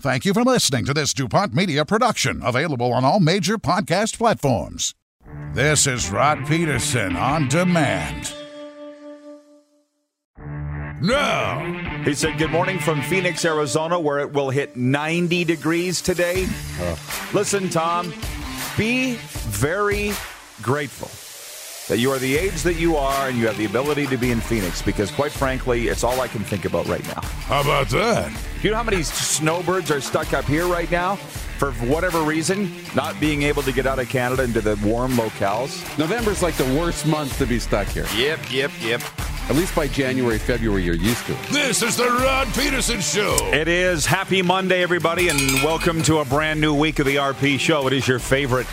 Thank you for listening to this DuPont Media production, available on all major podcast platforms. This is Rod Pedersen on demand. Now, he said, Good morning from Phoenix, Arizona, where it will hit 90 degrees today. Uh. Listen, Tom, be very grateful that you are the age that you are and you have the ability to be in Phoenix because, quite frankly, it's all I can think about right now. How about that? Do you know how many snowbirds are stuck up here right now? For whatever reason, not being able to get out of Canada into the warm locales. November's like the worst month to be stuck here. Yep, yep, yep. At least by January, February, you're used to it. This is the Rod Pedersen Show. It is happy Monday, everybody, and welcome to a brand new week of the RP Show. It is your favorite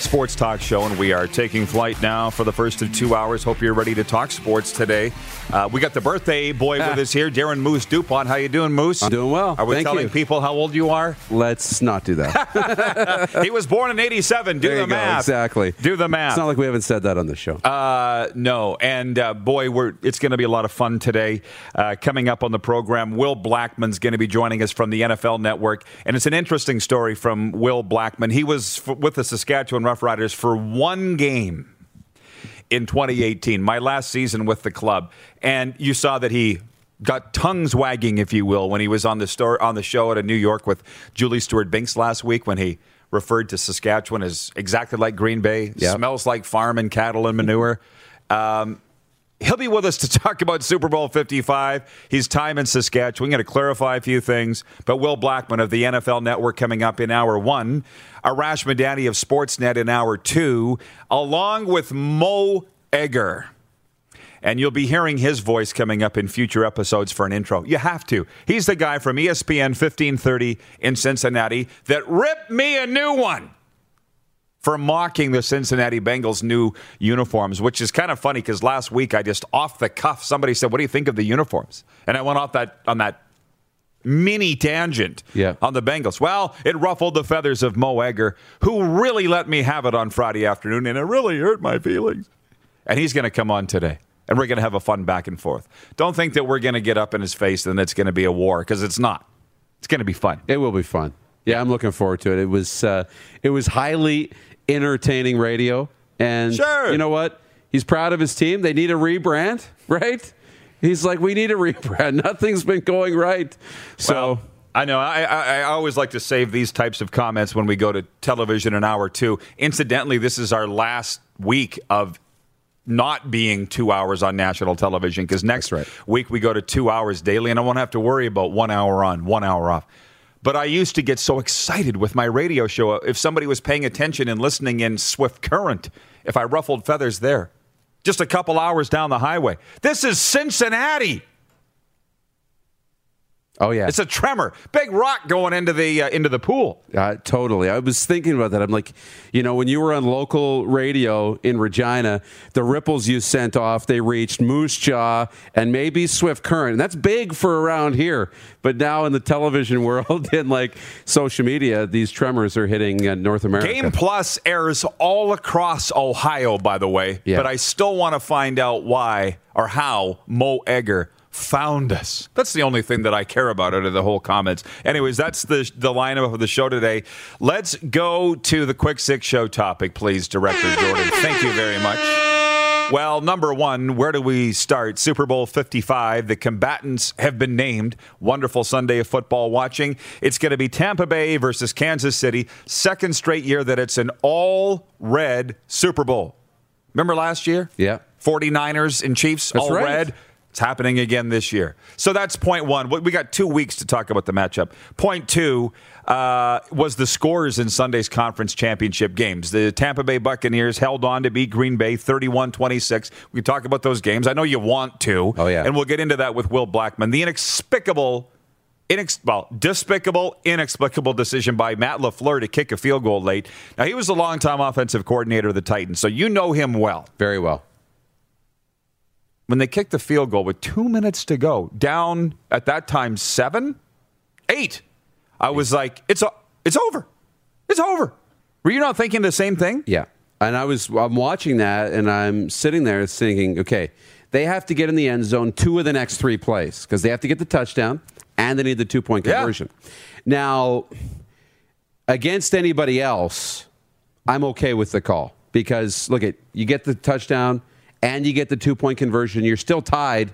sports talk show, and we are taking flight now for the first of two hours. Hope you're ready to talk sports today. Uh, we got the birthday boy with us here, Darren Moose Dupont. How you doing, Moose? I'm doing well. Are we Thank telling you. people how old you are? Let's not do that. he was born in '87. Do there the you go. math. Exactly. Do the math. It's not like we haven't said that on the show. Uh, no, and uh, boy, we're it's going to be a lot of fun today. Uh, coming up on the program, Will Blackmon's going to be joining us from the NFL Network, and it's an interesting story from Will Blackmon. He was f- with the Saskatchewan Roughriders for one game in 2018, my last season with the club, and you saw that he got tongues wagging, if you will, when he was on the store on the show at a New York with Julie Stewart Binks last week when he referred to Saskatchewan as exactly like Green Bay, Yep. smells like farm and cattle and manure. Um, he'll be with us to talk about Super Bowl 55, his time in Saskatchewan. We're going to clarify a few things. But Will Blackmon of the NFL Network coming up in hour one, Arash Madani of Sportsnet in hour two, along with Mo Egger. And you'll be hearing his voice coming up in future episodes for an intro. You have to. He's the guy from ESPN 1530 in Cincinnati that ripped me a new one for mocking the Cincinnati Bengals new uniforms, which is kind of funny because last week I just off the cuff somebody said, "What do you think of the uniforms?" And I went off that on that mini tangent Yeah. on the Bengals. Well, it ruffled the feathers of Mo Egger, who really let me have it on Friday afternoon, and it really hurt my feelings. And he's going to come on today. And we're going to have a fun back and forth. Don't think that we're going to get up in his face and it's going to be a war because it's not. It's going to be fun. It will be fun. Yeah, I'm looking forward to it. It was uh, it was highly entertaining radio, and Sure. you know what? He's proud of his team. They need a rebrand, right? He's like, we need a rebrand. Nothing's been going right. So I know. I, I, I always like to save these types of comments when we go to television an hour two. Incidentally, this is our last week of not being two hours on national television because next right. week we go to two hours daily, and I won't have to worry about one hour on, one hour off. But I used to get so excited with my radio show uh, if somebody was paying attention and listening in Swift Current, if I ruffled feathers there. Just a couple hours down the highway. This is Cincinnati. Oh, yeah. It's a tremor. Big rock going into the uh, into the pool. Uh, totally. I was thinking about that. I'm like, you know, when you were on local radio in Regina, the ripples you sent off, they reached Moose Jaw and maybe Swift Current. And that's big for around here. But now in the television world and like social media, these tremors are hitting uh, North America. Game Plus airs all across Ohio, by the way. Yeah. But I still want to find out why or how Mo Egger found us. That's the only thing that I care about out of the whole comments. Anyways, that's the the lineup of the show today. Let's go to the quick six show topic, please, Director Jordan. Thank you very much. Well, number one, where do we start? Super Bowl 55. The combatants have been named. Wonderful Sunday of football watching. It's going to be Tampa Bay versus Kansas City. Second straight year that it's an all red Super Bowl. Remember last year? Yeah. 49ers and Chiefs, That's all right. red. It's happening again this year. So that's point one. We got two weeks to talk about the matchup. Point two uh, was the scores in Sunday's conference championship games. The Tampa Bay Buccaneers held on to beat Green Bay 31 26. We talk about those games. I know you want to. Oh, yeah. And we'll get into that with Will Blackmon. The inexplicable. Inex- well, despicable, inexplicable decision by Matt LaFleur to kick a field goal late. Now, he was a longtime offensive coordinator of the Titans, so you know him well Very well. When they kicked the field goal with two minutes to go, down at that time seven, eight. I was like, it's o- it's over, it's over. Were you not thinking the same thing? Yeah. And I was I'm watching that and I'm sitting there thinking, okay, they have to get in the end zone two of the next three plays because they have to get the touchdown and they need the two point Yeah. conversion. Now, against anybody else, I'm okay with the call because look at you get the touchdown and you get the two point conversion, you're still tied,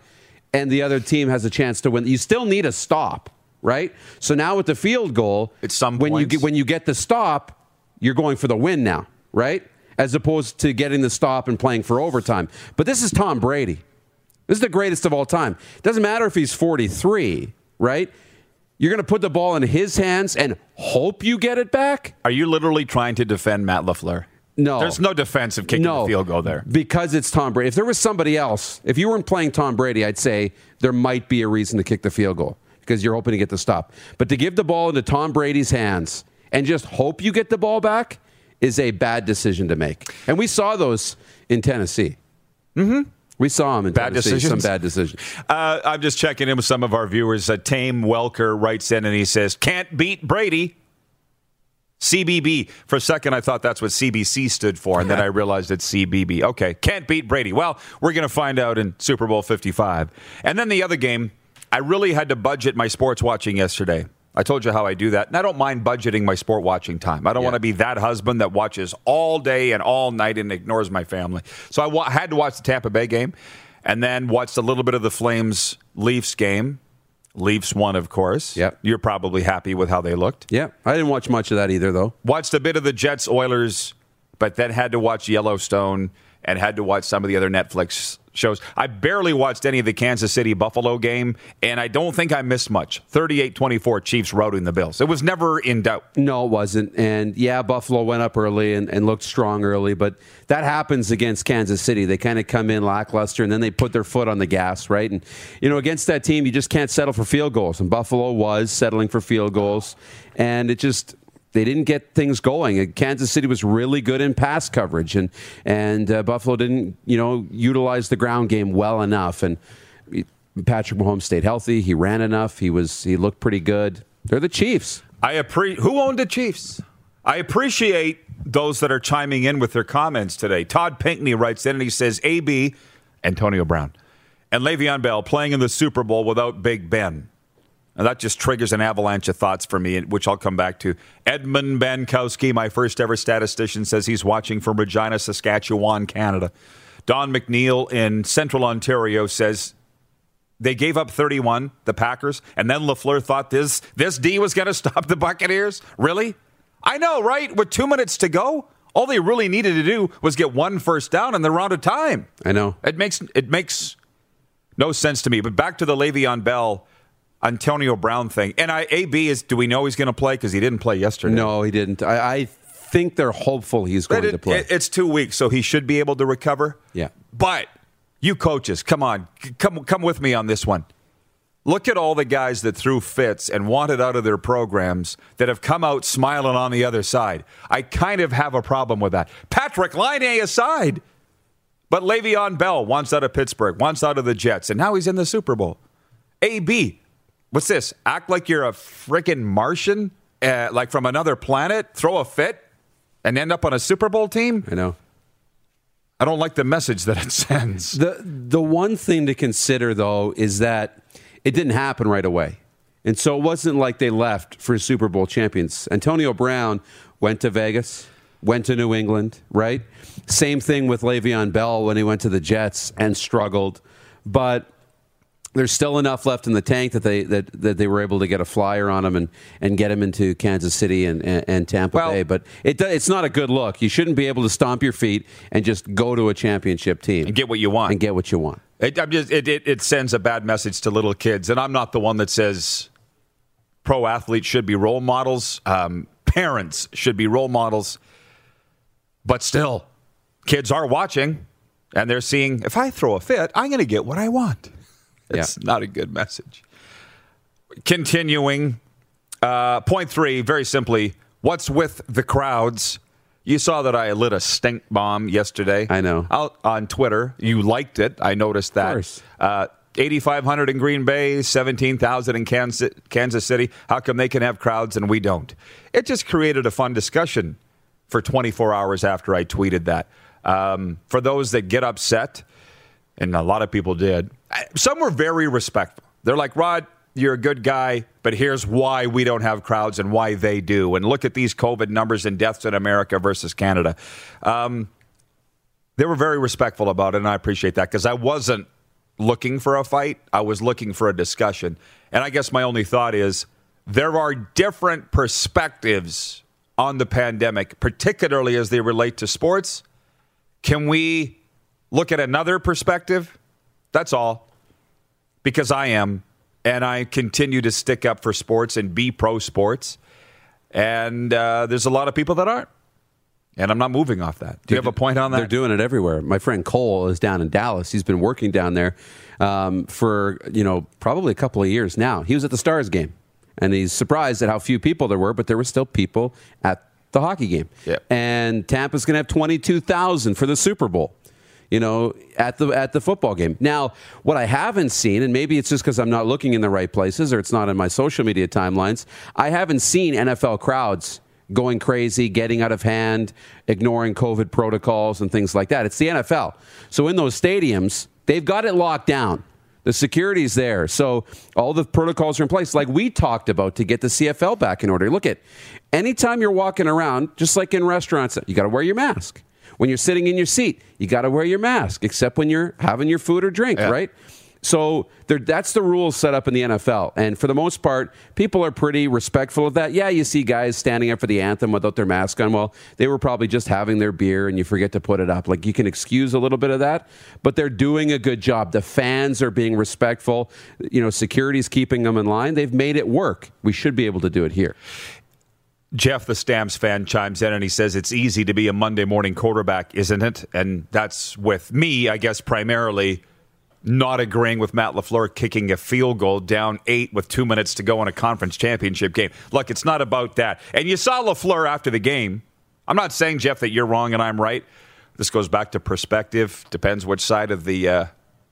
and the other team has a chance to win. You still need a stop, right? So now with the field goal, It's some when you get when you get the stop, you're going for the win now, right? As opposed to getting the stop and playing for overtime. But this is Tom Brady. This is the greatest of all time. It Doesn't matter if he's 43, right? You're going to put the ball in his hands and hope you get it back? Are you literally trying to defend Matt LaFleur? No. There's no defense of kicking no, the field goal there. Because it's Tom Brady. If there was somebody else, if you weren't playing Tom Brady, I'd say there might be a reason to kick the field goal because you're hoping to get the stop. But to give the ball into Tom Brady's hands and just hope you get the ball back is a bad decision to make. And we saw those in Tennessee. Mm-hmm. We saw them in Bad Tennessee. decisions? Some bad decisions. Uh, I'm just checking in with some of our viewers. Uh, Tame Welker writes in and he says, "Can't beat Brady." CBB. For a second, I thought that's what CBC stood for, and then I realized it's CBB. Okay, can't beat Brady. Well, we're going to find out in Super Bowl 55. And then the other game, I really had to budget my sports watching yesterday. I told you how I do that. And I don't mind budgeting my sport watching time. I don't Yeah. want to be that husband that watches all day and all night and ignores my family. So I wa- had to watch the Tampa Bay game and then watched a little bit of the Flames Leafs game. Leafs won, of course. Yep. You're probably happy with how they looked. Yeah, I didn't watch much of that either, though. Watched a bit of the Jets Oilers, but then had to watch Yellowstone and had to watch some of the other Netflix shows. I barely watched any of the Kansas City Buffalo game, and I don't think I missed much. 38 24 Chiefs routing the Bills. It was never in doubt. No, it wasn't. And yeah, Buffalo went up early and, and looked strong early, but that happens against Kansas City. They kind of come in lackluster and then they put their foot on the gas, right? And, you know, against that team, you just can't settle for field goals. And Buffalo was settling for field goals. And it just. They didn't get things going. Kansas City was really good in pass coverage, and and uh, Buffalo didn't, you know, utilize the ground game well enough. And Patrick Mahomes stayed healthy. He ran enough. He was he looked pretty good. They're the Chiefs. I appre- Who owned the Chiefs? I appreciate those that are chiming in with their comments today. Todd Pinkney writes in and he says, AB, Antonio Brown, and Le'Veon Bell playing in the Super Bowl without Big Ben. And that just triggers an avalanche of thoughts for me, which I'll come back to. Edmund Bankowski, my first ever statistician, says he's watching from Regina, Saskatchewan, Canada. Don McNeil in Central Ontario says they gave up 31, the Packers, and then LaFleur thought this this D was going to stop the Buccaneers? Really? I know, right? With 2 minutes to go, all they really needed to do was get one first down and they're out of time. I know. It makes it makes no sense to me. But back to the Le'Veon Bell Antonio Brown thing. And I AB is do we know he's going to play cause he didn't play yesterday? No, he didn't. I, I think they're hopeful he's going But to play. it- it's 2 weeks so he should be able to recover. Yeah. But you coaches, come on. Come come with me on this one. Look at all the guys that threw fits and wanted out of their programs that have come out smiling on the other side. I kind of have a problem with that. Patrik Laine aside. But Le'Veon Bell wants out of Pittsburgh, wants out of the Jets, and now he's in the Super Bowl. AB, what's this? Act like you're a freaking Martian, uh, like from another planet, throw a fit, and end up on a Super Bowl team? I know. I don't like the message that it sends. The the one thing to consider though is that it didn't happen right away. And so it wasn't like they left for Super Bowl champions. Antonio Brown went to Vegas, went to New England, right? Same thing with Le'Veon Bell when he went to the Jets and struggled. But there's still enough left in the tank that they that, that they were able to get a flyer on him and, and get him into Kansas City and, and, and Tampa Well- Bay. But it, it's not a good look. You shouldn't be able to stomp your feet and just go to a championship team And get what you want. and get what you want. It, I'm just, it, it, it sends a bad message to little kids. And I'm not the one that says pro athletes should be role models, um, parents should be role models. But still, kids are watching and they're seeing if I throw a fit, I'm going to get what I want. It's not a good message. Continuing, uh, point three, very simply, what's with the crowds? You saw that I lit a stink bomb yesterday. I know. Out on Twitter. You liked it. I noticed that. course. Uh, 8,500 in Green Bay, 17,000 in Kansas, Kansas City. How come they can have crowds and we don't? It just created a fun discussion for 24 hours after I tweeted that. Um, for those that get upset, and a lot of people did, some were very respectful. They're like, Rod, you're a good guy, but here's why we don't have crowds and why they do. And look at these COVID numbers and deaths in America versus Canada. Um, they were very respectful about it, and I appreciate that because I wasn't looking for a fight. I was looking for a discussion. And I guess my only thought is there are different perspectives on the pandemic, particularly as they relate to sports. Can we look at another perspective? That's all. Because I am, and I continue to stick up for sports and be pro sports. And uh, there's a lot of people that aren't. And I'm not moving off that. Do you have a point on that? They're doing it everywhere. My friend Cole is down in Dallas. He's been working down there um, for you know probably a couple of years now. He was at the Stars game, and he's surprised at how few people there were, but there were still people at the hockey game. Yep. And Tampa's going to have twenty two thousand for the Super Bowl. You know, at the at the football game. Now, what I haven't seen, and maybe it's just because I'm not looking in the right places or it's not in my social media timelines, I haven't seen NFL crowds going crazy, getting out of hand, ignoring COVID protocols and things like that. It's the NFL. So in those stadiums, they've got it locked down. The security's there. So all the protocols are in place, like we talked about to get the CFL back in order. Look at anytime you're walking around, just like in restaurants, you got to wear your mask. When you're sitting in your seat, you got to wear your mask, except when you're having your food or drink, Yeah. right? So that's the rules set up in the NFL. And for the most part, people are pretty respectful of that. Yeah, you see guys standing up for the anthem without their mask on. Well, they were probably just having their beer and you forget to put it up. Like you can excuse a little bit of that, but they're doing a good job. The fans are being respectful. You know, security's keeping them in line. They've made it work. We should be able to do it here. Jeff, the Stamps fan, chimes in and he says it's easy to be a Monday morning quarterback, isn't it? And that's with me, I guess, primarily not agreeing with Matt LaFleur kicking a field goal down eight with two minutes to go in a conference championship game. Look, it's not about that. And you saw LaFleur after the game. I'm not saying, Jeff, that you're wrong and I'm right. This goes back to perspective, depends which side of the uh,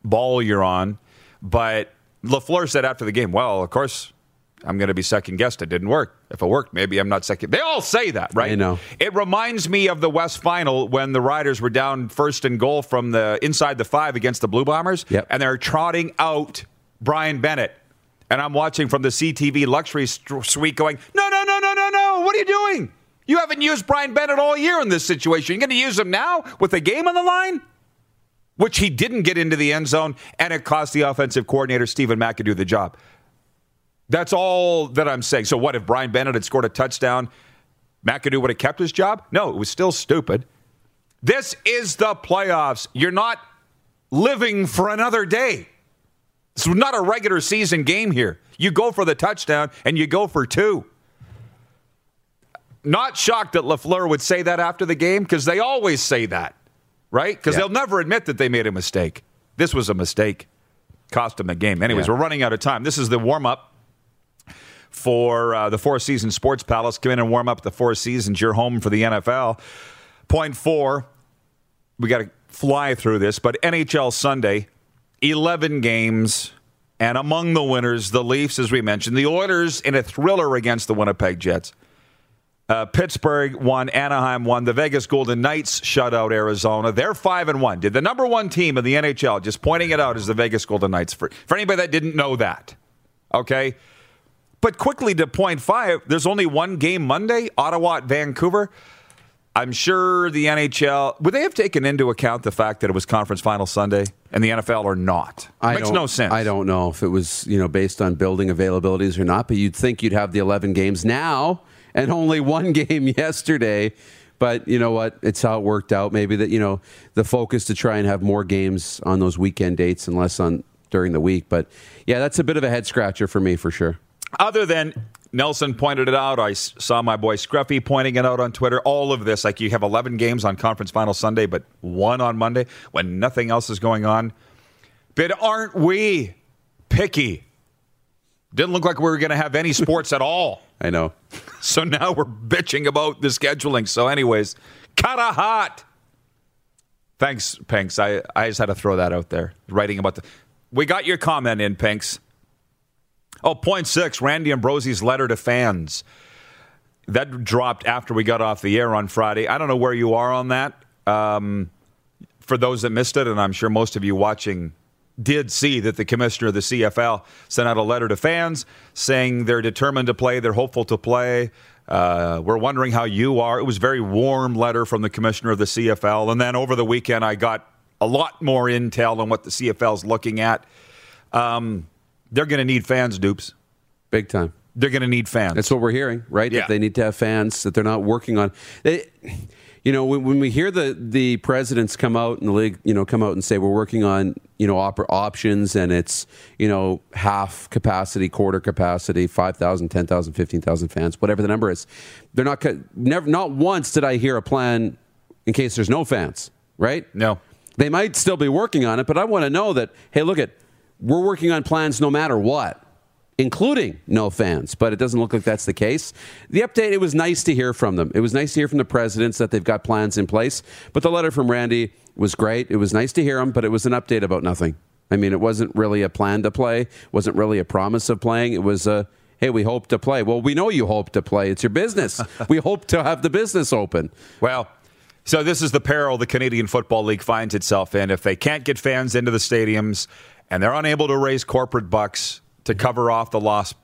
ball you're on. But LaFleur said after the game, well, of course, I'm going to be second guessed. It didn't work. If it worked, maybe I'm not second. They all say that, right? I know. It reminds me of the West Final when the Riders were down first and goal from the inside the five against the Blue Bombers, Yep. and they're trotting out Brian Bennett. And I'm watching from the CTV luxury suite going, no, no, no, no, no, no. What are you doing? You haven't used Brian Bennett all year in this situation. You're going to use him now with the game on the line? Which he didn't get into the end zone, and it cost the offensive coordinator, Stephen McAdoo, the job. That's all that I'm saying. So, what if Brian Bennett had scored a touchdown? McAdoo would have kept his job? No, it was still stupid. This is the playoffs. You're not living for another day. This is not a regular season game here. You go for the touchdown and you go for two. Not shocked that LaFleur would say that after the game because they always say that, right? Because Yeah. they'll never admit that they made a mistake. This was a mistake. Cost him the game. Anyways, Yeah. we're running out of time. This is the warm up for uh, the Four Seasons Sports Palace. Come in and warm up the Four Seasons. You're home for the NFL. Point four. We got to fly through this, but NHL Sunday, 11 games. And among the winners, the Leafs, as we mentioned, the Oilers in a thriller against the Winnipeg Jets. Uh, Pittsburgh won, Anaheim won, the Vegas Golden Knights shut out Arizona. They're five and one. Did the number one team in the NHL? Just pointing it out is the Vegas Golden Knights. For for anybody that didn't know that, okay. But quickly to point five, there's only one game Monday, Ottawa at Vancouver. I'm sure the NHL would they have taken into account the fact that it was conference final Sunday and the NFL or not? I Makes don't- no sense. I don't know if it was you know based on building availabilities or not, but you'd think you'd have the 11 games now and only one game yesterday. But you know what? It's how it worked out. Maybe that you know the focus to try and have more games on those weekend dates and less on during the week. But yeah, that's a bit of a head scratcher for me for sure. Other than Nelson pointed it out, I saw my boy Scruffy pointing it out on Twitter. All of this, like you have 11 games on conference final Sunday, but one on Monday when nothing else is going on. But aren't we picky? Didn't look like we were going to have any sports at all. I know. So now we're bitching about the scheduling. So, anyways, kind of hot. Thanks, Pinks. I, I just had to throw that out there. Writing about the. We got your comment in, Pinks. Oh, point six Randy Ambrosie's letter to fans. That dropped after we got off the air on Friday. I don't know where you are on that. Um, for those that missed it, and I'm sure most of you watching did see that the commissioner of the CFL sent out a letter to fans saying they're determined to play, they're hopeful to play. Uh, we're wondering how you are. It was a very warm letter from the commissioner of the CFL. And then over the weekend, I got a lot more intel on what the CFL is looking at. Um, they're going to need fans, dupes. Big time. They're going to need fans. That's what we're hearing, right? Yeah. That they need to have fans that they're not working on. They, you know, when, when we hear the the presidents come out in the league, you know, come out and say we're working on you know op- options and it's you know half capacity, quarter capacity, 5,000, 10,000, 15,000 fans, whatever the number is. They're not never not once did I hear a plan in case there's no fans, right? No. They might still be working on it, but I want to know that hey, look at we're working on plans no matter what including no fans, but it doesn't look like that's the case. The update, it was nice to hear from them. It was nice to hear from the presidents that they've got plans in place. But the letter from Randy was great. It was nice to hear them, but it was an update about nothing. I mean, it wasn't really a plan to play, wasn't really a promise of playing. It was a, hey, we hope to play. Well, we know you hope to play. It's your business. we hope to have the business open. Well, so this is the peril the Canadian Football League finds itself in. If they can't get fans into the stadiums and they're unable to raise corporate bucks to cover off the lost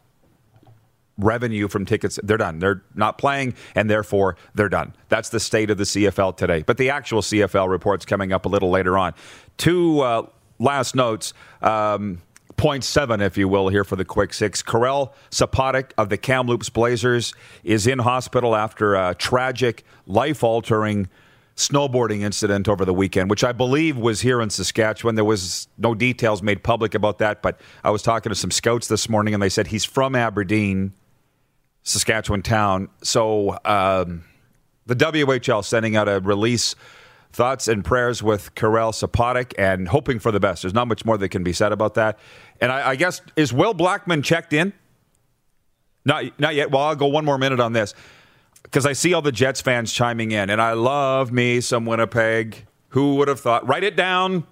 revenue from tickets, they're done. They're not playing, and therefore they're done. That's the state of the CFL today. But the actual CFL report's coming up a little later on. Two uh, last notes. Um, Point seven, if you will, here for the quick six. Kyrell Sopotyk of the Kamloops Blazers is in hospital after a tragic, life altering snowboarding incident over the weekend, which I believe was here in Saskatchewan. There was no details made public about that, but I was talking to some scouts this morning and they said he's from Aberdeen, Saskatchewan town. So um, the WHL sending out a release. Thoughts and prayers with Kyrell Sopotyk and hoping for the best. There's not much more that can be said about that. And I, I guess, is Will Blackmon checked in? Not, not yet. Well, I'll go one more minute on this because I see all the Jets fans chiming in, and I love me some Winnipeg. Who would have thought? Write it down.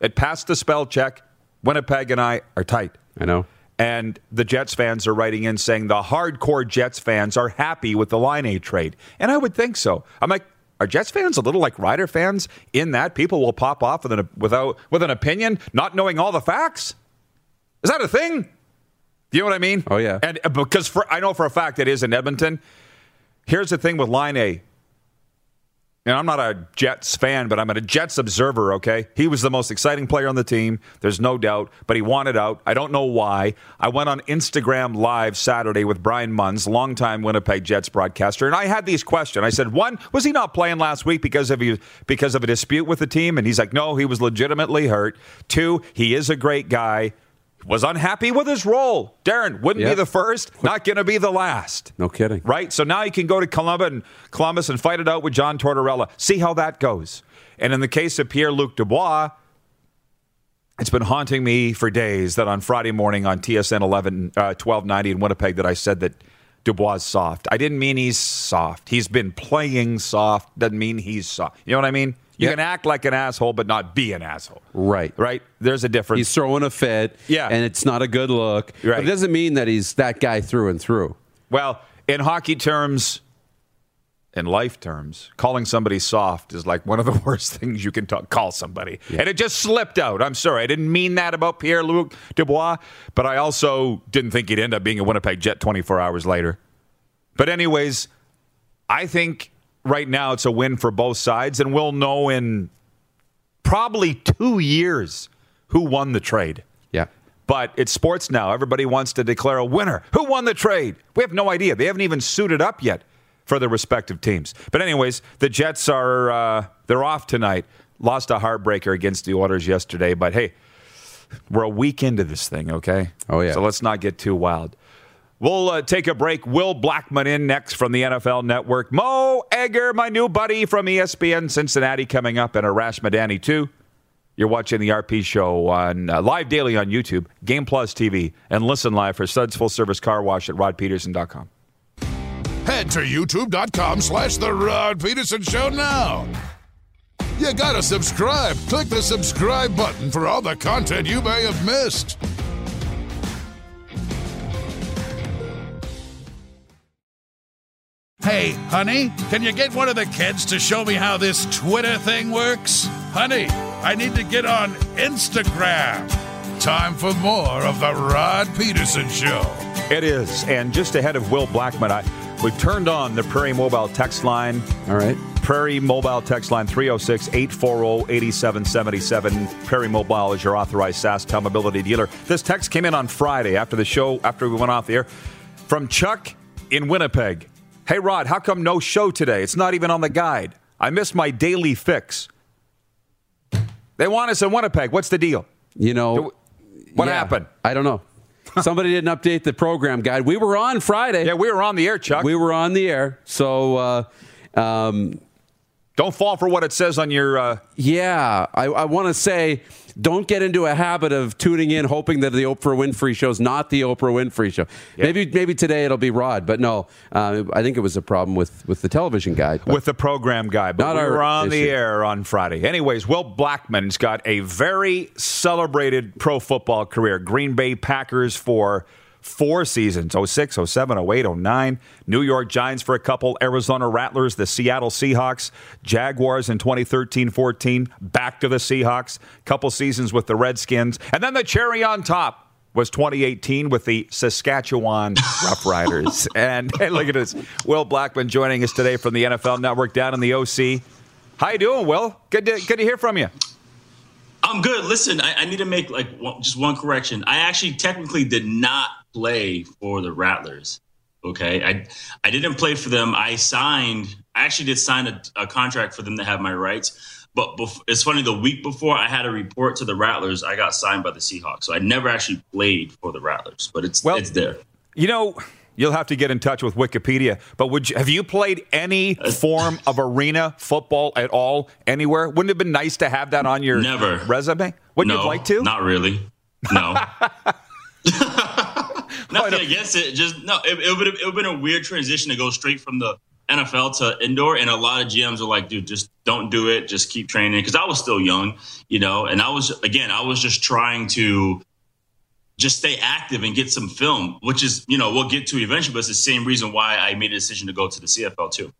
It passed the spell check. Winnipeg and I are tight. I know. And the Jets fans are writing in saying the hardcore Jets fans are happy with the Laine trade. And I would think so. I'm like, are Jets fans a little like Rider fans in that people will pop off with an, without, with an opinion, not knowing all the facts? Is that a thing? Do you know what I mean? Oh, yeah. And uh, because for, I know for a fact it is in Edmonton. Here's the thing with Laine. And I'm not a Jets fan, but I'm a Jets observer, okay? He was the most exciting player on the team. There's no doubt, but he wanted out. I don't know why. I went on Instagram Live Saturday with Brian Munz, longtime Winnipeg Jets broadcaster, and I had these questions. I said, one, was he not playing last week because of, because of a dispute with the team? And he's like, no, he was legitimately hurt. Two, he is a great guy. Was unhappy with his role. Darren, wouldn't be the first, not going to be the last. No kidding. Right? So now you can go to Columbus and Columbus and fight it out with John Tortorella. See how that goes. And in the case of Pierre Luc Dubois, It's been haunting me for days that on Friday morning on TSN 11, uh, 1290 in Winnipeg that I said that Dubois is soft. I didn't mean he's soft. He's been playing soft. Doesn't mean he's soft. You know what I mean? You Yeah. can act like an asshole, but not be an asshole. Right. Right? There's a difference. He's throwing a fit. Yeah. And it's not a good look. Right. But it doesn't mean that he's that guy through and through. Well, in hockey terms, in life terms, calling somebody soft is like one of the worst things you can talk, call somebody. And it just slipped out. I'm sorry. I didn't mean that about Pierre Luc Dubois, but I also didn't think he'd end up being a Winnipeg Jet 24 hours later. But, anyways, I think right now it's a win for both sides, and we'll know in probably two years who won the trade. Yeah. But it's sports now. Everybody wants to declare a winner. Who won the trade? We have no idea. They haven't even suited up yet for their respective teams. But anyways, the Jets are uh, they're off tonight. Lost a heartbreaker against the Oilers yesterday, but hey, we're a week into this thing, okay? Oh, yeah. So let's not get too wild. We'll uh, take a break. Will Blackmon in next from the NFL Network. Mo Egger, my new buddy from ESPN Cincinnati, coming up, and Arash Madani too. You're watching the RP show on uh, live daily on YouTube, Game Plus TV, and listen live for Suds Full Service Car Wash at rodpedersen.com. Head to youtube.com slash The Rod Pedersen Show now. You gotta subscribe. Click the subscribe button for all the content you may have missed. Hey, honey, can you get one of the kids to show me how this Twitter thing works? Honey, I need to get on Instagram. Time for more of The Rod Pedersen Show. It is. And just ahead of Will Blackmon, I, we turned on the Prairie Mobile text line. All right. Prairie Mobile text line 306 840 8777. Prairie Mobile is your authorized SaaS mobility dealer. This text came in on Friday after the show, after we went off the air, from Chuck in Winnipeg. Hey, Rod, how come no show today? It's not even on the guide. I missed my daily fix. They want us in Winnipeg. What's the deal? You know, What yeah, happened? I don't know. Somebody didn't update the program guide. We were on Friday. Yeah, we were on the air, Chuck. We were on the air. So, uh, um, Don't fall for what it says on your. Uh, yeah, I, I want to say don't get into a habit of tuning in hoping that the Oprah Winfrey show is not the Oprah Winfrey show. Maybe maybe today it'll be Rod, but no, uh, I think it was a problem with, with the television guide. With the program guy, but Not we were on the air on Friday. Anyways, Will Blackmon's got a very celebrated pro football career. Green Bay Packers for four seasons 06, 07, 08, 09. New York Giants for a couple. Arizona Rattlers, the Seattle Seahawks, Jaguars in 2013 14. Back to the Seahawks. Couple seasons with the Redskins. And then the cherry on top was 2018 with the Saskatchewan Roughriders. and hey, look at this. Will Blackmon joining us today from the NFL Network down in the OC. How you doing, Will? Good to, good to hear from you. I'm good. Listen, I, I need to make like one, just one correction. I actually technically did not play for the Rattlers. Okay, I I didn't play for them. I signed. I actually did sign a, a contract for them to have my rights. But bef- it's funny. The week before I had a report to the Rattlers, I got signed by the Seahawks. So I never actually played for the Rattlers. But it's Well- it's there. You know, you'll have to get in touch with Wikipedia, but would you, have you played any form of arena football at all anywhere? Wouldn't it have been nice to have that on your Never. resume? Wouldn't no, you like to? Not really. No. Nothing against it. Just no. It, it would have it would been a weird transition to go straight from the NFL to indoor, and a lot of GMs are like, "Dude, just don't do it. Just keep training." Because I was still young, you know, and I was again, I was just trying to just stay active and get some film, which is you know we'll get to eventually. But it's the same reason why I made a decision to go to the CFL too.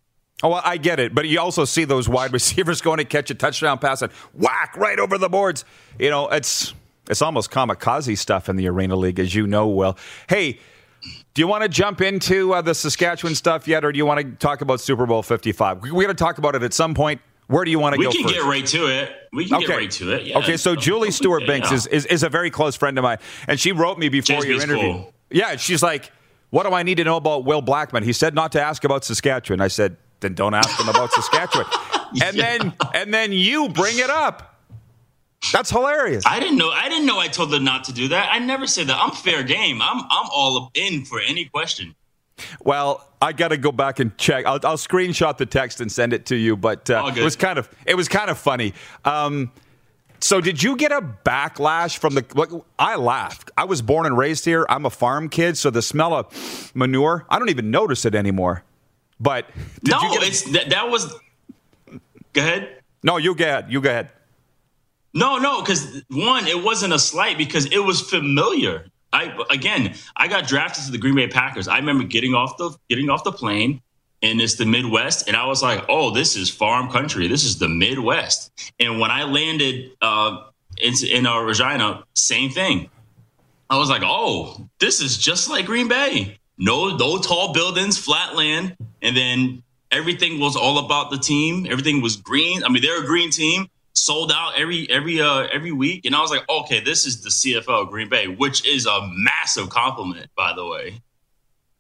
Oh, well, I get it, but you also see those wide receivers going to catch a touchdown pass and whack right over the boards. You know, it's it's almost kamikaze stuff in the Arena League, as you know well. Hey, do you want to jump into uh, the Saskatchewan stuff yet, or do you want to talk about Super Bowl Fifty Five? We're going to talk about it at some point. Where do you want to We go We can first? get right to it. We can get right to it. Yeah. Okay, so Julie Stewart Binks Yeah. is, is is a very close friend of mine, and she wrote me before your interview. cool. Yeah, she's like, "What do I need to know about Will Blackmon?" He said not to ask about Saskatchewan. I said, "Then don't ask him about Saskatchewan." And Yeah. then and then you bring it up. That's hilarious. I didn't know. I didn't know. I told them not to do that. I never said that. I'm fair game. I'm I'm all in for any question. Well, I got to go back and check. I'll, I'll screenshot the text and send it to you. But uh, it was kind of it was kind of funny. Um, So did you get a backlash from the? Like, I laughed. I was born and raised here. I'm a farm kid, so the smell of manure, I don't even notice it anymore. But no, it's that, that was. Go ahead. No, you go ahead. You go ahead. No, no, because one, it wasn't a slight because it was familiar. I again, I got drafted to the Green Bay Packers. I remember getting off the getting off the plane, and it's the Midwest, and I was like, "Oh, this is farm country. This is the Midwest." And when I landed uh, in in uh, Regina, same thing. I was like, "Oh, this is just like Green Bay. No, no tall buildings, flat land, and then everything was all about the team. Everything was green. I mean, they're a green team." Sold out every every uh every week and i was like okay this is the cfl green bay which is a massive compliment by the way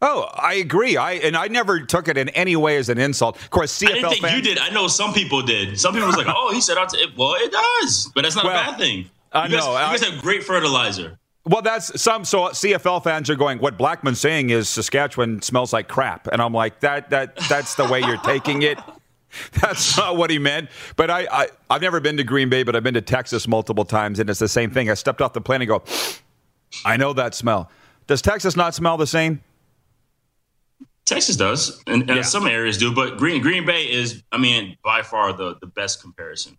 Oh, I agree. I and I never took it in any way as an insult. Of course, CFL I didn't think fans, you did. I know some people did. Some people was like, "Oh, he said out to it." Well, it does, but that's not well, a bad thing. I know. You guys have great fertilizer. Well, that's some. So CFL fans are going. What Blackmon's saying is Saskatchewan smells like crap, and I'm like that. That that's the way you're taking it. That's not what he meant. But I, I, I've never been to Green Bay, but I've been to Texas multiple times, and it's the same thing. I stepped off the plane and go, I know that smell. Does Texas not smell the same? Texas does, and, and yeah. some areas do, but Green Green Bay is, I mean, by far the the best comparison.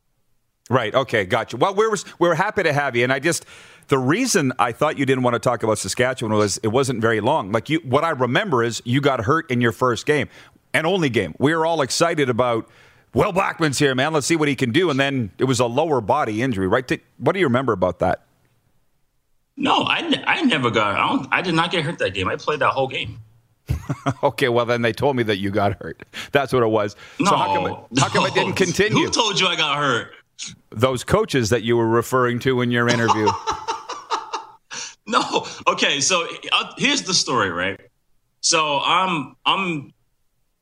Right. Okay. Gotcha. Well, we're we're happy to have you, and I just the reason I thought you didn't want to talk about Saskatchewan was it wasn't very long. Like you, what I remember is you got hurt in your first game and only game. We were all excited about. Will Blackman's here, man. Let's see what he can do. And then it was a lower body injury, right? What do you remember about that? No, I, I never got. I, I did not get hurt that game. I played that whole game. okay, well then they told me that you got hurt. That's what it was. No, so how come, it, how come no. it didn't continue? Who told you I got hurt? Those coaches that you were referring to in your interview. no. Okay, so uh, here's the story, right? So I'm I'm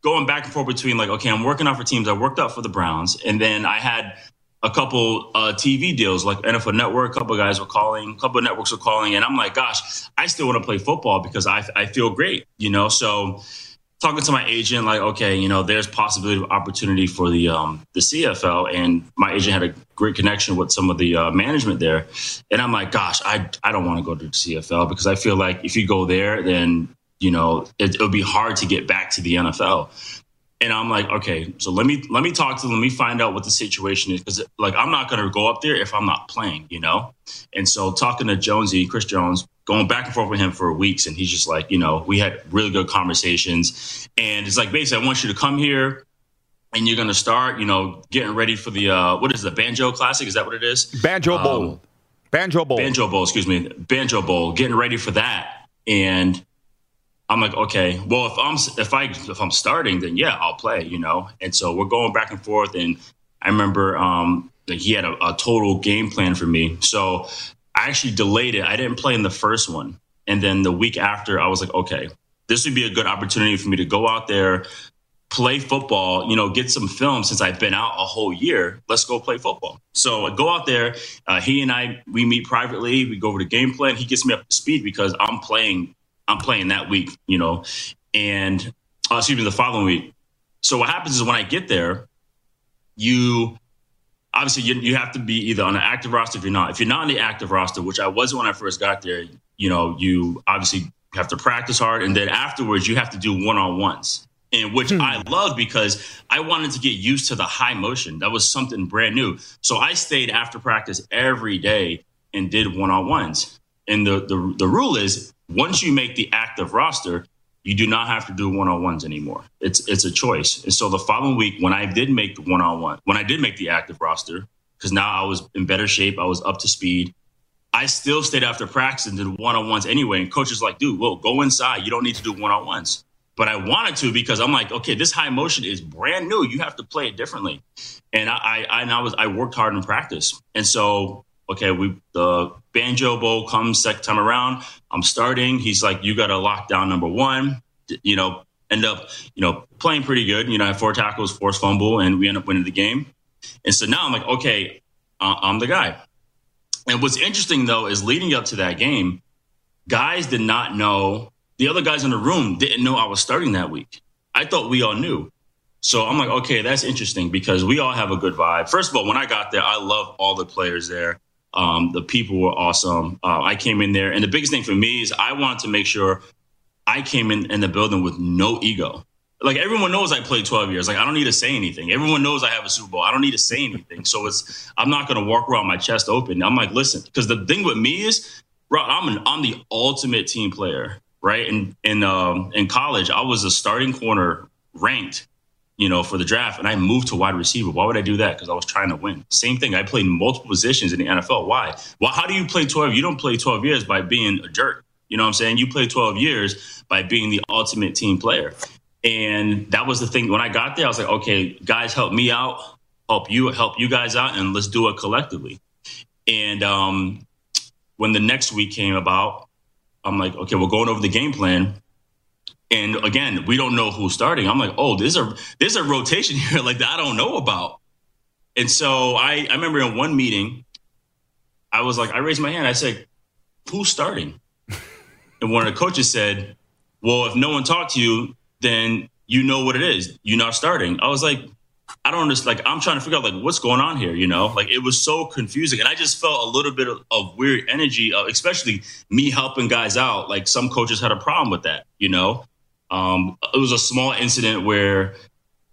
going back and forth between like, okay, I'm working out for teams. I worked out for the Browns, and then I had a couple uh, TV deals like NFL Network. A couple guys were calling, a couple networks were calling, and I'm like, gosh, I still want to play football because I I feel great, you know. So talking to my agent, like, okay, you know, there's possibility of opportunity for the um, the CFL, and my agent had a great connection with some of the uh, management there, and I'm like, gosh, I I don't want to go to the CFL because I feel like if you go there, then you know it, it'll be hard to get back to the NFL and I'm like, okay, so let me let me talk to them. Let me find out what the situation is because like I'm not going to go up there if I'm not playing, you know. And so talking to Jonesy, Chris Jones, going back and forth with him for weeks, and he's just like, you know, we had really good conversations, and it's like basically, I want you to come here. And you're gonna start, you know, getting ready for the uh, what is the Banjo Classic? Is that what it is? Banjo Bowl. Um, Banjo Bowl. Banjo Bowl. Excuse me. Banjo Bowl. Getting ready for that, and I'm like, okay, well, if I'm if I if I'm starting, then yeah, I'll play, you know. And so we're going back and forth, and I remember um, he had a, a total game plan for me. So I actually delayed it. I didn't play in the first one, and then the week after, I was like, okay, this would be a good opportunity for me to go out there, play football, you know, get some film since I've been out a whole year. Let's go play football. So I go out there. Uh, he and I, we meet privately. We go over the game plan. He gets me up to speed because I'm playing I'm playing that week, you know, and uh, excuse me, the following week. So what happens is when I get there, you obviously you, you have to be either on an active roster if you're not. If you're not on the active roster, which I wasn't when I first got there, you know, you obviously have to practice hard, and then afterwards you have to do one on ones. And which hmm. I love because I wanted to get used to the high motion. That was something brand new. So I stayed after practice every day and did one on ones. And the, the the rule is once you make the active roster, you do not have to do one on ones anymore. It's it's a choice. And so the following week, when I did make the one on one, when I did make the active roster, because now I was in better shape, I was up to speed. I still stayed after practice and did one on ones anyway. And coach is like, dude, well, go inside. You don't need to do one on ones. But I wanted to because I'm like, okay, this high motion is brand new. You have to play it differently. And I, I, and I was, I worked hard in practice. And so okay, we the banjo bowl comes second time around. I'm starting. He's like, you got to lock down number one. You know, end up, you know, playing pretty good. You know, I have four tackles, forced fumble, and we end up winning the game. And so now I'm like, okay, uh, I'm the guy. And what's interesting though is leading up to that game, guys did not know. The other guys in the room didn't know I was starting that week. I thought we all knew. So I'm like, okay, that's interesting because we all have a good vibe. First of all, when I got there, I love all the players there. Um, the people were awesome. Uh, I came in there, and the biggest thing for me is I wanted to make sure I came in, in the building with no ego. Like everyone knows I played 12 years. Like I don't need to say anything. Everyone knows I have a Super Bowl. I don't need to say anything. So it's I'm not going to walk around my chest open. I'm like, listen, because the thing with me is, bro, I'm an I'm the ultimate team player, right? In in um, in college, I was a starting corner ranked you know, for the draft, and I moved to wide receiver. Why would I do that? Because I was trying to win. Same thing. I played multiple positions in the NFL. Why? Well, how do you play 12? You don't play 12 years by being a jerk. You know what I'm saying? You play 12 years by being the ultimate team player. And that was the thing. When I got there, I was like, okay, guys, help me out, help you, help you guys out, and let's do it collectively. And um, when the next week came about, I'm like, okay, we're going over the game plan. And again, we don't know who's starting. I'm like, oh, there's a there's a rotation here like that I don't know about. And so I, I remember in one meeting, I was like, I raised my hand. I said, who's starting? and one of the coaches said, well, if no one talked to you, then you know what it is. You're not starting. I was like, I don't understand. Like, I'm trying to figure out like what's going on here. You know, like it was so confusing, and I just felt a little bit of, of weird energy, uh, especially me helping guys out. Like some coaches had a problem with that. You know, um, it was a small incident where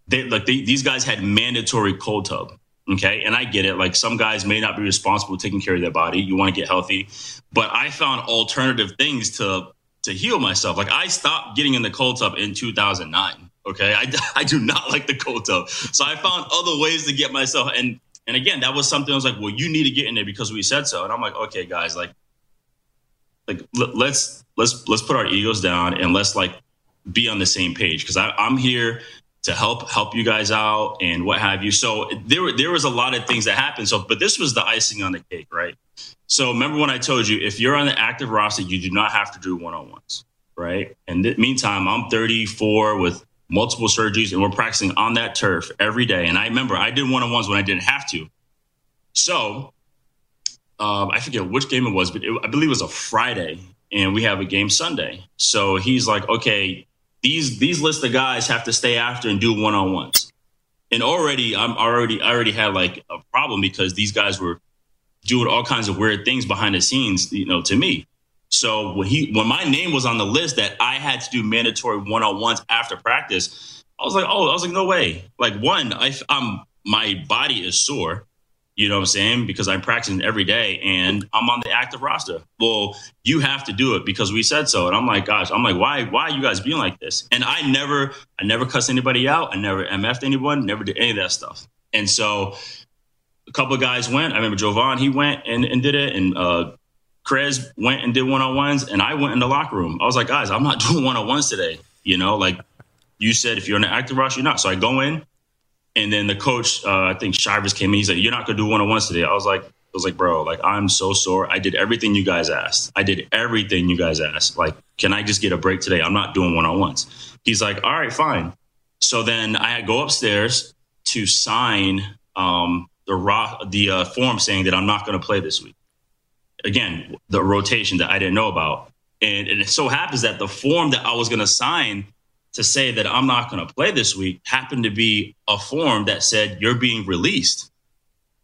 they like they, these guys had mandatory cold tub. Okay. And I get it. Like some guys may not be responsible taking care of their body. You want to get healthy. But I found alternative things to to heal myself. Like I stopped getting in the cold tub in 2009. Okay. I, I do not like the cold tub. So I found other ways to get myself. And, and again, that was something I was like, well, you need to get in there because we said so. And I'm like, okay, guys, like, like let's, let's, let's put our egos down and let's like be on the same page because I'm here to help help you guys out and what have you. So there there was a lot of things that happened. So, but this was the icing on the cake, right? So remember when I told you if you're on the active roster, you do not have to do one on ones, right? And th- meantime, I'm 34 with multiple surgeries, and we're practicing on that turf every day. And I remember I did one on ones when I didn't have to. So um, I forget which game it was, but it, I believe it was a Friday, and we have a game Sunday. So he's like, okay, these these list of guys have to stay after and do one on ones. And already, I'm already I already had like a problem because these guys were doing all kinds of weird things behind the scenes, you know, to me. So when he when my name was on the list that I had to do mandatory one on ones after practice, I was like, oh, I was like, no way. Like one, I, I'm my body is sore. You know what I'm saying? Because I'm practicing every day and I'm on the active roster. Well, you have to do it because we said so. And I'm like, gosh, I'm like, why, why are you guys being like this? And I never, I never cussed anybody out. I never MF'd anyone, never did any of that stuff. And so a couple of guys went. I remember Jovan, he went and, and did it. And uh Krez went and did one on ones. And I went in the locker room. I was like, guys, I'm not doing one on ones today. You know, like you said, if you're on the active roster, you're not. So I go in, and then the coach, uh, I think Shivers came in. He's like, "You're not gonna do one on ones today." I was like, "I was like, bro, like I'm so sore. I did everything you guys asked. I did everything you guys asked. Like, can I just get a break today? I'm not doing one on ones." He's like, "All right, fine." So then I go upstairs to sign um, the ro- the uh, form saying that I'm not going to play this week. Again, the rotation that I didn't know about, and, and it so happens that the form that I was going to sign to say that I'm not going to play this week happened to be a form that said you're being released.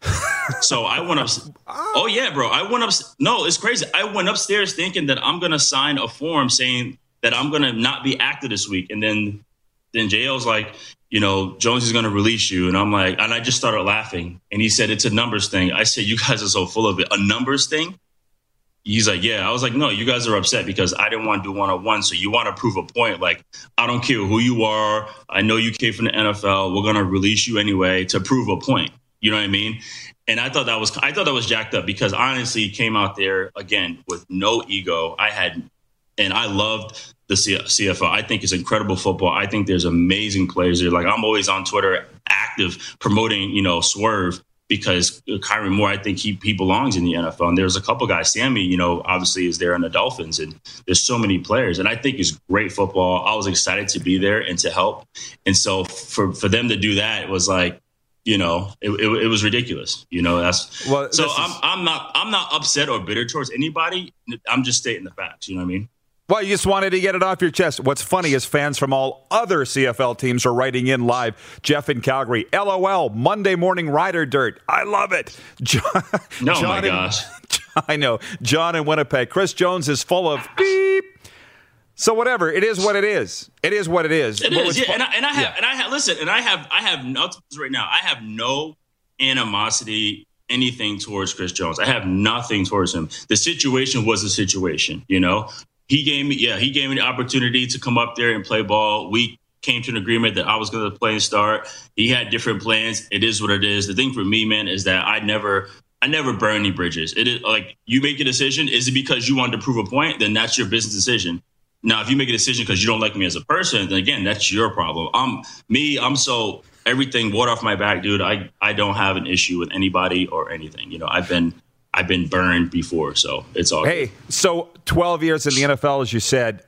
so I went up. Oh yeah, bro. I went up. No, it's crazy. I went upstairs thinking that I'm going to sign a form saying that I'm going to not be active this week, and then then JL's like, you know, Jones is going to release you, and I'm like, and I just started laughing, and he said it's a numbers thing. I said, you guys are so full of it. A numbers thing he's like, yeah. I was like, no, you guys are upset because I didn't want to do one on one. So you want to prove a point. Like, I don't care who you are. I know you came from the NFL. We're gonna release you anyway to prove a point. You know what I mean? And I thought that was I thought that was jacked up because honestly, came out there again with no ego. I had, and I loved the CFL. I think it's incredible football. I think there's amazing players there. Like I'm always on Twitter, active promoting, you know, Swerve because Kyran Moore, I think he he belongs in the NFL. And there's a couple guys. Sammy, you know, obviously is there in the Dolphins, and there's so many players. And I think it's great football. I was excited to be there and to help. And so for for them to do that was like, you know, it, it, it was ridiculous. You know, that's well, so I'm is... I'm not I'm not upset or bitter towards anybody. I'm just stating the facts. You know what I mean? Well, you just wanted to get it off your chest. What's funny is fans from all other CFL teams are writing in live. Jeff in Calgary, LOL, Monday morning rider dirt. I love it. John, no, John my in, gosh. I know. John in Winnipeg. Chris Jones is full of beep. So whatever, it is what it is. It is what it is. It is, yeah. And I, and I have, yeah. and I have, listen, and I have, I have no right now. I have no animosity, anything towards Chris Jones. I have nothing towards him. The situation was a situation, you know he gave me, yeah, he gave me the opportunity to come up there and play ball. We came to an agreement that I was going to play and start. He had different plans. It is what it is. The thing for me, man, is that I never, I never burn any bridges. It is like you make a decision. Is it because you wanted to prove a point? Then that's your business decision. Now, if you make a decision because you don't like me as a person, then again, that's your problem. I'm me. I'm so everything water off my back, dude. I I don't have an issue with anybody or anything. You know, I've been I've been burned before, so it's all. Hey, good. so 12 years in the NFL, as you said,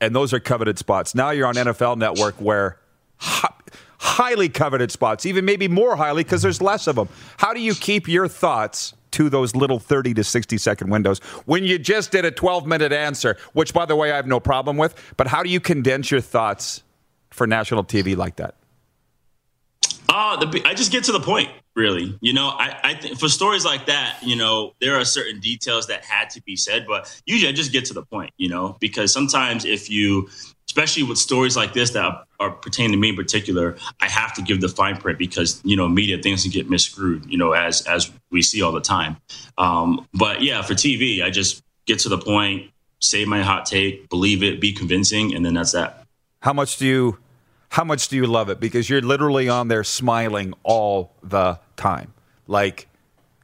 and those are coveted spots. Now you're on NFL Network, where hi- highly coveted spots, even maybe more highly because there's less of them. How do you keep your thoughts? To those little 30 to 60 second windows when you just did a 12 minute answer, which, by the way, I have no problem with. But how do you condense your thoughts for national TV like that? Uh, the, I just get to the point really. You know, I, I think for stories like that, you know, there are certain details that had to be said, but usually I just get to the point, you know, because sometimes if you, especially with stories like this that are, pertaining to me in particular, I have to give the fine print because, you know, media things can get misscrewed, you know, as, as we see all the time. Um, but yeah, for TV, I just get to the point, say my hot take, believe it, be convincing, and then that's that. How much do you how much do you love it? Because you're literally on there smiling all the time. Like,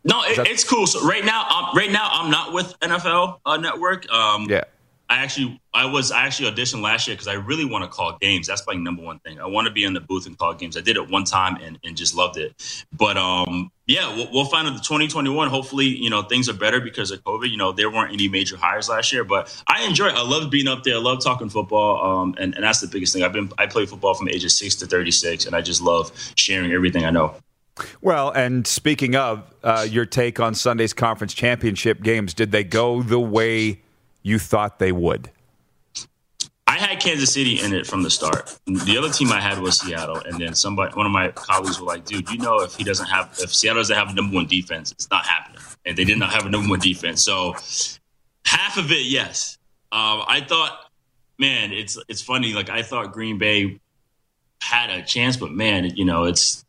no, it, it's cool. So right now, um, right now, I'm not with NFL uh, Network. Um, yeah, I actually, I was I actually auditioned last year because I really want to call games. That's my number one thing. I want to be in the booth and call games. I did it one time and, and just loved it. But um, yeah, we'll, we'll find out the 2021. Hopefully, you know things are better because of COVID. You know there weren't any major hires last year, but I enjoy. it. I love being up there. I love talking football. Um, and, and that's the biggest thing. I've been I play football from ages six to 36, and I just love sharing everything I know. Well, and speaking of uh, your take on Sunday's conference championship games, did they go the way you thought they would? I had Kansas City in it from the start. The other team I had was Seattle, and then somebody, one of my colleagues, were like, "Dude, you know, if he doesn't have, if Seattle doesn't have a number one defense, it's not happening." And they did not have a number one defense. So half of it, yes. Um, I thought, man, it's it's funny. Like I thought Green Bay had a chance, but man, you know, it's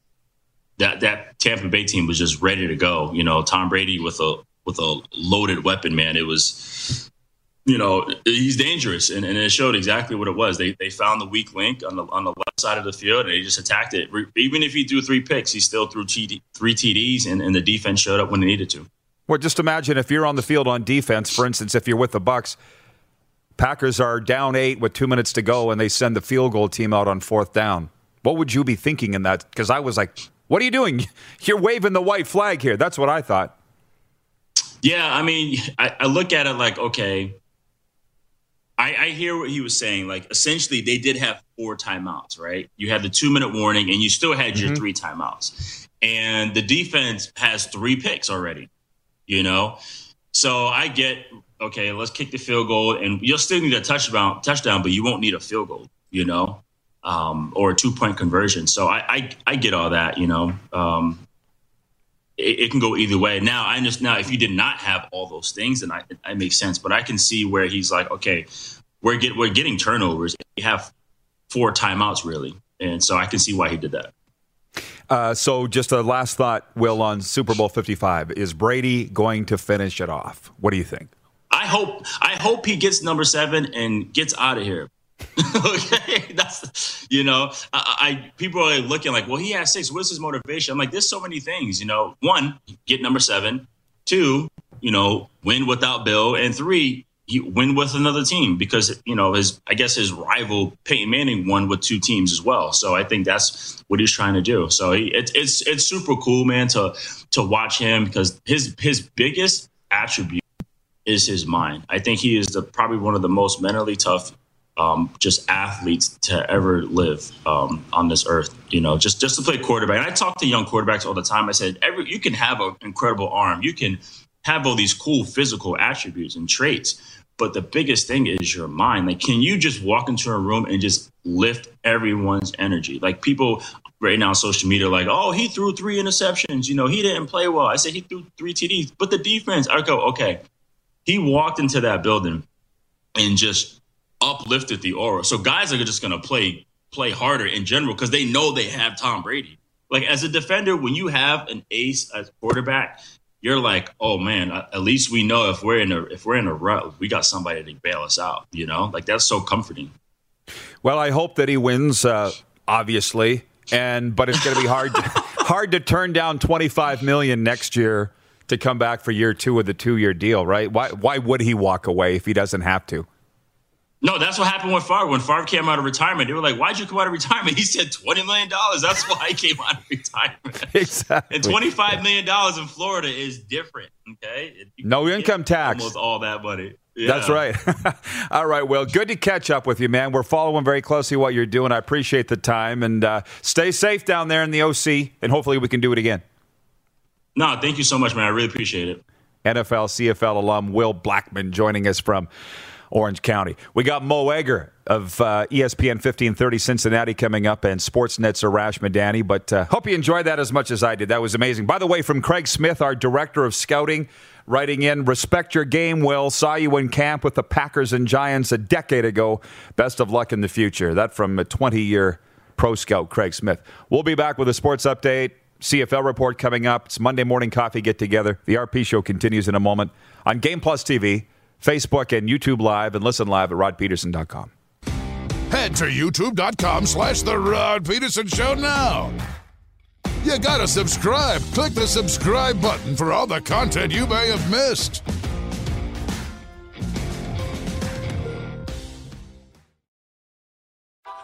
that that Tampa Bay team was just ready to go. You know, Tom Brady with a with a loaded weapon, man. It was you know, he's dangerous, and, and it showed exactly what it was. They they found the weak link on the on the left side of the field, and they just attacked it. Even if he threw three picks, he still threw TD, three TDs, and, and the defense showed up when they needed to. Well, just imagine if you're on the field on defense, for instance, if you're with the Bucs, Packers are down eight with two minutes to go, and they send the field goal team out on fourth down. What would you be thinking in that? Because I was like, "What are you doing? You're waving the white flag here." That's what I thought. Yeah, I mean, I, I look at it like, okay, I, I, hear what he was saying. Like essentially, they did have four timeouts, right? You had the two minute warning, and you still had mm-hmm. your three timeouts. And the defense has three picks already. You know, so I get okay. Let's kick the field goal, and you'll still need a touchdown, touchdown, but you won't need a field goal. You know, um, or a two point conversion. So I, I, I get all that. You know, um, it, it, can go either way. Now I just now if you did not have all those things, then I, it makes sense. But I can see where he's like, okay, we're get we're getting turnovers. We have four timeouts really, and so I can see why he did that. Uh, so, just a last thought, Will, on Super Bowl Fifty Five: Is Brady going to finish it off? What do you think? I hope I hope he gets number seven and gets out of here okay, that's you know, I, I, people are looking like, well, he has six. What's his motivation? I'm like, there's so many things. You know, one, get number seven. Two, you know, win without Bill, and three, he win with another team because you know his I guess his rival Peyton Manning won with two teams as well. So I think that's what he's trying to do. So he, it, it's it's super cool, man, to to watch him because his his biggest attribute is his mind. I think he is the probably one of the most mentally tough um, just athletes to ever live um, on this earth. You know, just just to play quarterback. And I talk to young quarterbacks all the time. I said, every you can have an incredible arm, you can have all these cool physical attributes and traits, But the biggest thing is your mind. Like, can you just walk into a room and just lift everyone's energy? Like, people right now on social media like, oh, he threw three interceptions. You know, he didn't play well. I said he threw three TDs. But the defense, I go, okay. He walked into that building and just uplifted the aura. So guys are just going to play play harder in general because they know they have Tom Brady. Like as a defender, when you have an ace as quarterback, you're like, oh man, at least we know if we're in a if we're in a rut, we got somebody to bail us out. You know, like that's so comforting. Well, I hope that he wins. Uh, obviously, and but it's going to be hard hard to turn down 25 million next year to come back for year two of the two year deal, right? Why why would he walk away if he doesn't have to? No, that's what happened with Favre. When Favre came out of retirement, they were like, "Why'd you come out of retirement?" He said, 20 million dollars. That's why I came out of retirement." Exactly. And 25 million dollars in Florida is different. Okay. no income tax. Almost all that money. Yeah. That's right. all right. Well, good to catch up with you, man. We're following very closely what you're doing. I appreciate the time and uh, stay safe down there in the OC, and hopefully we can do it again. No, thank you so much, man. I really appreciate it. NFL, CFL alum Will Blackmon joining us from Orange County. We got Mo Egger of uh, ESPN 1530 Cincinnati coming up and Sportsnet's Arash Madani. But uh, hope you enjoyed that as much as I did. That was amazing. By the way, from Craig Smith, our director of scouting, writing in, respect your game, Will. Saw you in camp with the Packers and Giants a decade ago. Best of luck in the future. That from a 20 year pro scout, Craig Smith. We'll be back with a sports update. CFL report coming up. It's Monday morning coffee get together. The RP show continues in a moment on Game Plus TV. Facebook and YouTube Live, and listen live at rodpedersen.com. Head to youtube.com slash The Rod Pedersen Show now. You gotta subscribe. Click the subscribe button for all the content you may have missed.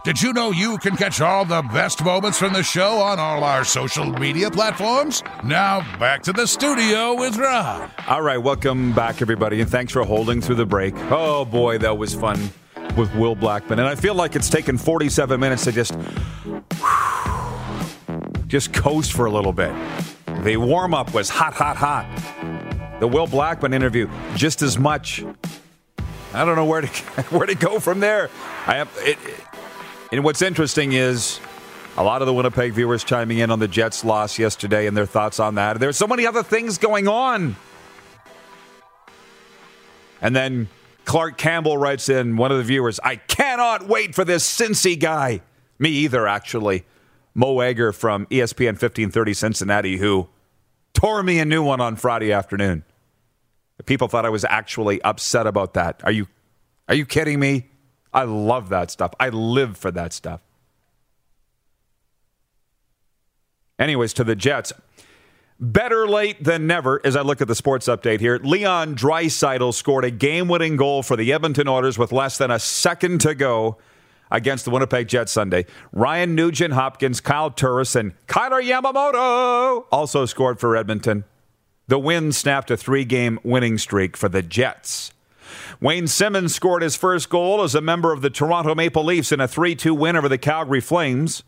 Did you know you can catch all the best moments from the show on all our social media platforms? Now, back to the studio with Rod. All right, welcome back, everybody, and thanks for holding through the break. Oh, boy, that was fun with Will Blackmon. And I feel like it's taken 47 minutes to just, just coast for a little bit. The warm up was hot, hot, hot. The Will Blackmon interview, just as much. I don't know where to where to go from there. I have it, and what's interesting is a lot of the Winnipeg viewers chiming in on the Jets' loss yesterday and their thoughts on that. There's so many other things going on. And then Clark Campbell writes in, one of the viewers, I cannot wait for this Cincy guy. Me either, actually. Mo Egger from ESPN 1530 Cincinnati, who tore me a new one on Friday afternoon. People thought I was actually upset about that. Are you are you kidding me? I love that stuff. I live for that stuff. Anyways, to the Jets. Better late than never as I look at the sports update here. Leon Draisaitl scored a game winning goal for the Edmonton Oilers with less than a second to go against the Winnipeg Jets Sunday. Ryan Nugent Hopkins, Kyle Turris, and Kailer Yamamoto also scored for Edmonton. The win snapped a three game winning streak for the Jets. Wayne Simmonds scored his first goal as a member of the Toronto Maple Leafs in a 3 2 win over the Calgary Flames.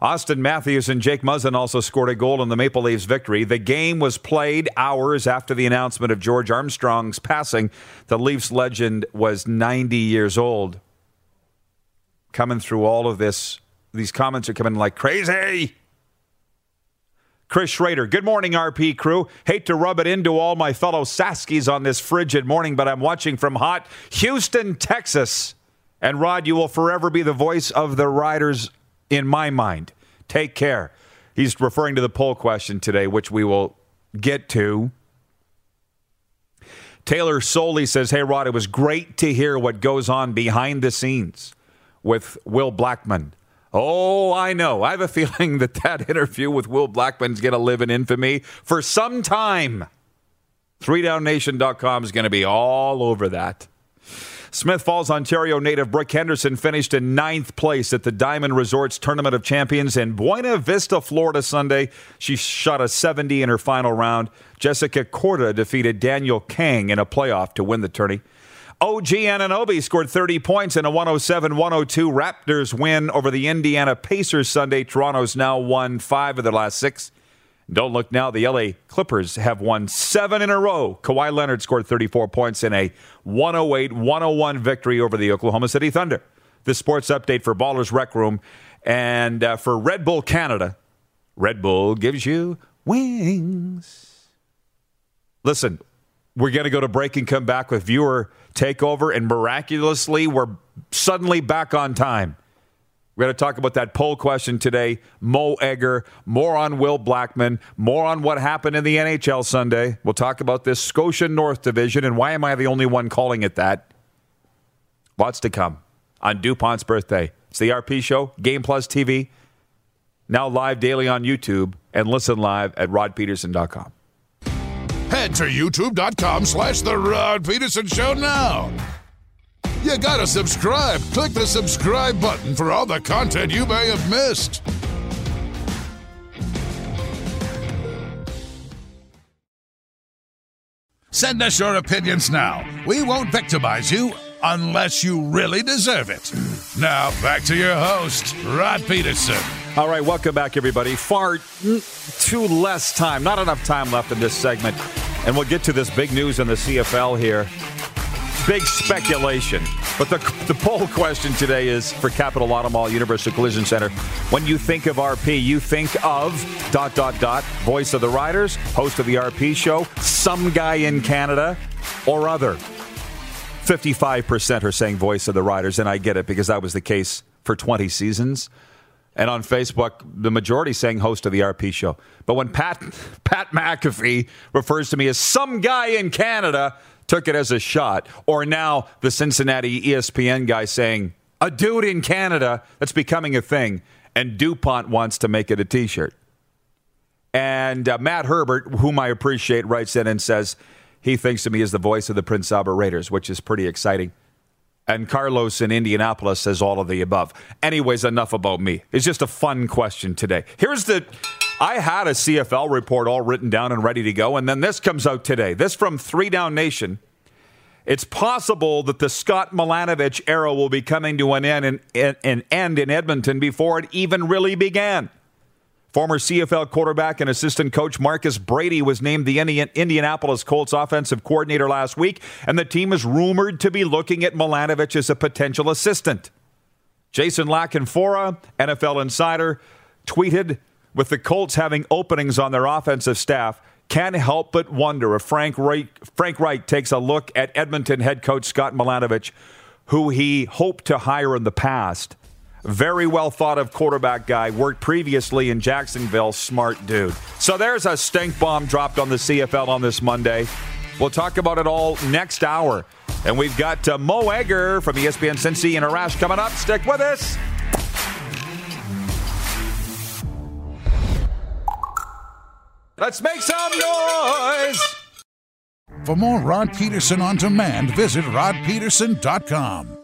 Auston Matthews and Jake Muzzin also scored a goal in the Maple Leafs victory. The game was played hours after the announcement of George Armstrong's passing. The Leafs legend was 90 years old. Coming through all of this, these comments are coming like crazy. Chris Schrader. Good morning, RP crew. Hate to rub it into all my fellow Saskies on this frigid morning, but I'm watching from hot Houston, Texas. And Rod, you will forever be the voice of the riders in my mind. Take care. He's referring to the poll question today, which we will get to. Taylor Soley says, Hey, Rod, it was great to hear what goes on behind the scenes with Will Blackmon. Oh, I know. I have a feeling that that interview with Will Blackmon is going to live in infamy for some time. 3downnation.com is going to be all over that. Smith Falls, Ontario native Brooke Henderson finished in ninth place at the Diamond Resorts Tournament of Champions in Buena Vista, Florida Sunday. She shot a 70 in her final round. Jessica Korda defeated Danielle Kang in a playoff to win the tourney. OG Anunoby scored 30 points in a 107 102 Raptors win over the Indiana Pacers Sunday. Toronto's now won five of their last six. Don't look now. The LA Clippers have won seven in a row. Kawhi Leonard scored 34 points in a 108 101 victory over the Oklahoma City Thunder. This sports update for Ballers Rec Room and uh, for Red Bull Canada. Red Bull gives you wings. Listen, we're going to go to break and come back with viewer takeover, and miraculously, we're suddenly back on time. We're going to talk about that poll question today. Mo Egger, more on Will Blackmon, more on what happened in the NHL Sunday. We'll talk about this Scotia North Division and why am I the only one calling it that? Lots to come on DuPont's birthday. It's the RP Show, Game Plus TV, now live daily on YouTube, and listen live at rodpedersen.com. Head to youtube.com slash The Rod Pedersen Show now. You gotta subscribe. Click the subscribe button for all the content you may have missed. Send us your opinions now. We won't victimize you unless you really deserve it. Now, back to your host, Rod Pedersen. All right, welcome back, everybody. Far too less time, not enough time left in this segment. And we'll get to this big news in the CFL here. Big speculation. But the, the poll question today is for Capital Auto Mall Universal Collision Center. When you think of RP, you think of dot, dot, dot, voice of the riders, host of the RP show, some guy in Canada, or other. 55% are saying voice of the riders, and I get it because that was the case for 20 seasons. And on Facebook, the majority saying host of the RP show. But when Pat Pat McAfee refers to me as some guy in Canada, took it as a shot. Or now the Cincinnati ESPN guy saying a dude in Canada that's becoming a thing, and DuPont wants to make it a T-shirt. And uh, Matt Herbert, whom I appreciate, writes in and says he thinks of me as the voice of the Prince Albert Raiders, which is pretty exciting. And Carlos in Indianapolis says all of the above. Anyways, enough about me. It's just a fun question today. Here's the I had a CFL report all written down and ready to go, and then this comes out today. This from Three Down Nation. It's possible that the Scott Milanovich era will be coming to an end in, an end in Edmonton before it even really began. Former CFL quarterback and assistant coach Marcus Brady was named the Indianapolis Colts offensive coordinator last week, and the team is rumored to be looking at Milanovich as a potential assistant. Jason La Canfora, NFL insider, tweeted with the Colts having openings on their offensive staff, can't help but wonder if Frank Reich, Frank Reich takes a look at Edmonton head coach Scott Milanovich, who he hoped to hire in the past very well thought of quarterback guy, worked previously in Jacksonville, smart dude. So there's a stink bomb dropped on the CFL on this Monday. We'll talk about it all next hour. And we've got uh, Mo Egger from ESPN Cincy and Arash coming up. Stick with us. Let's make some noise. For more Rod Pedersen on demand, visit rodpedersen.com.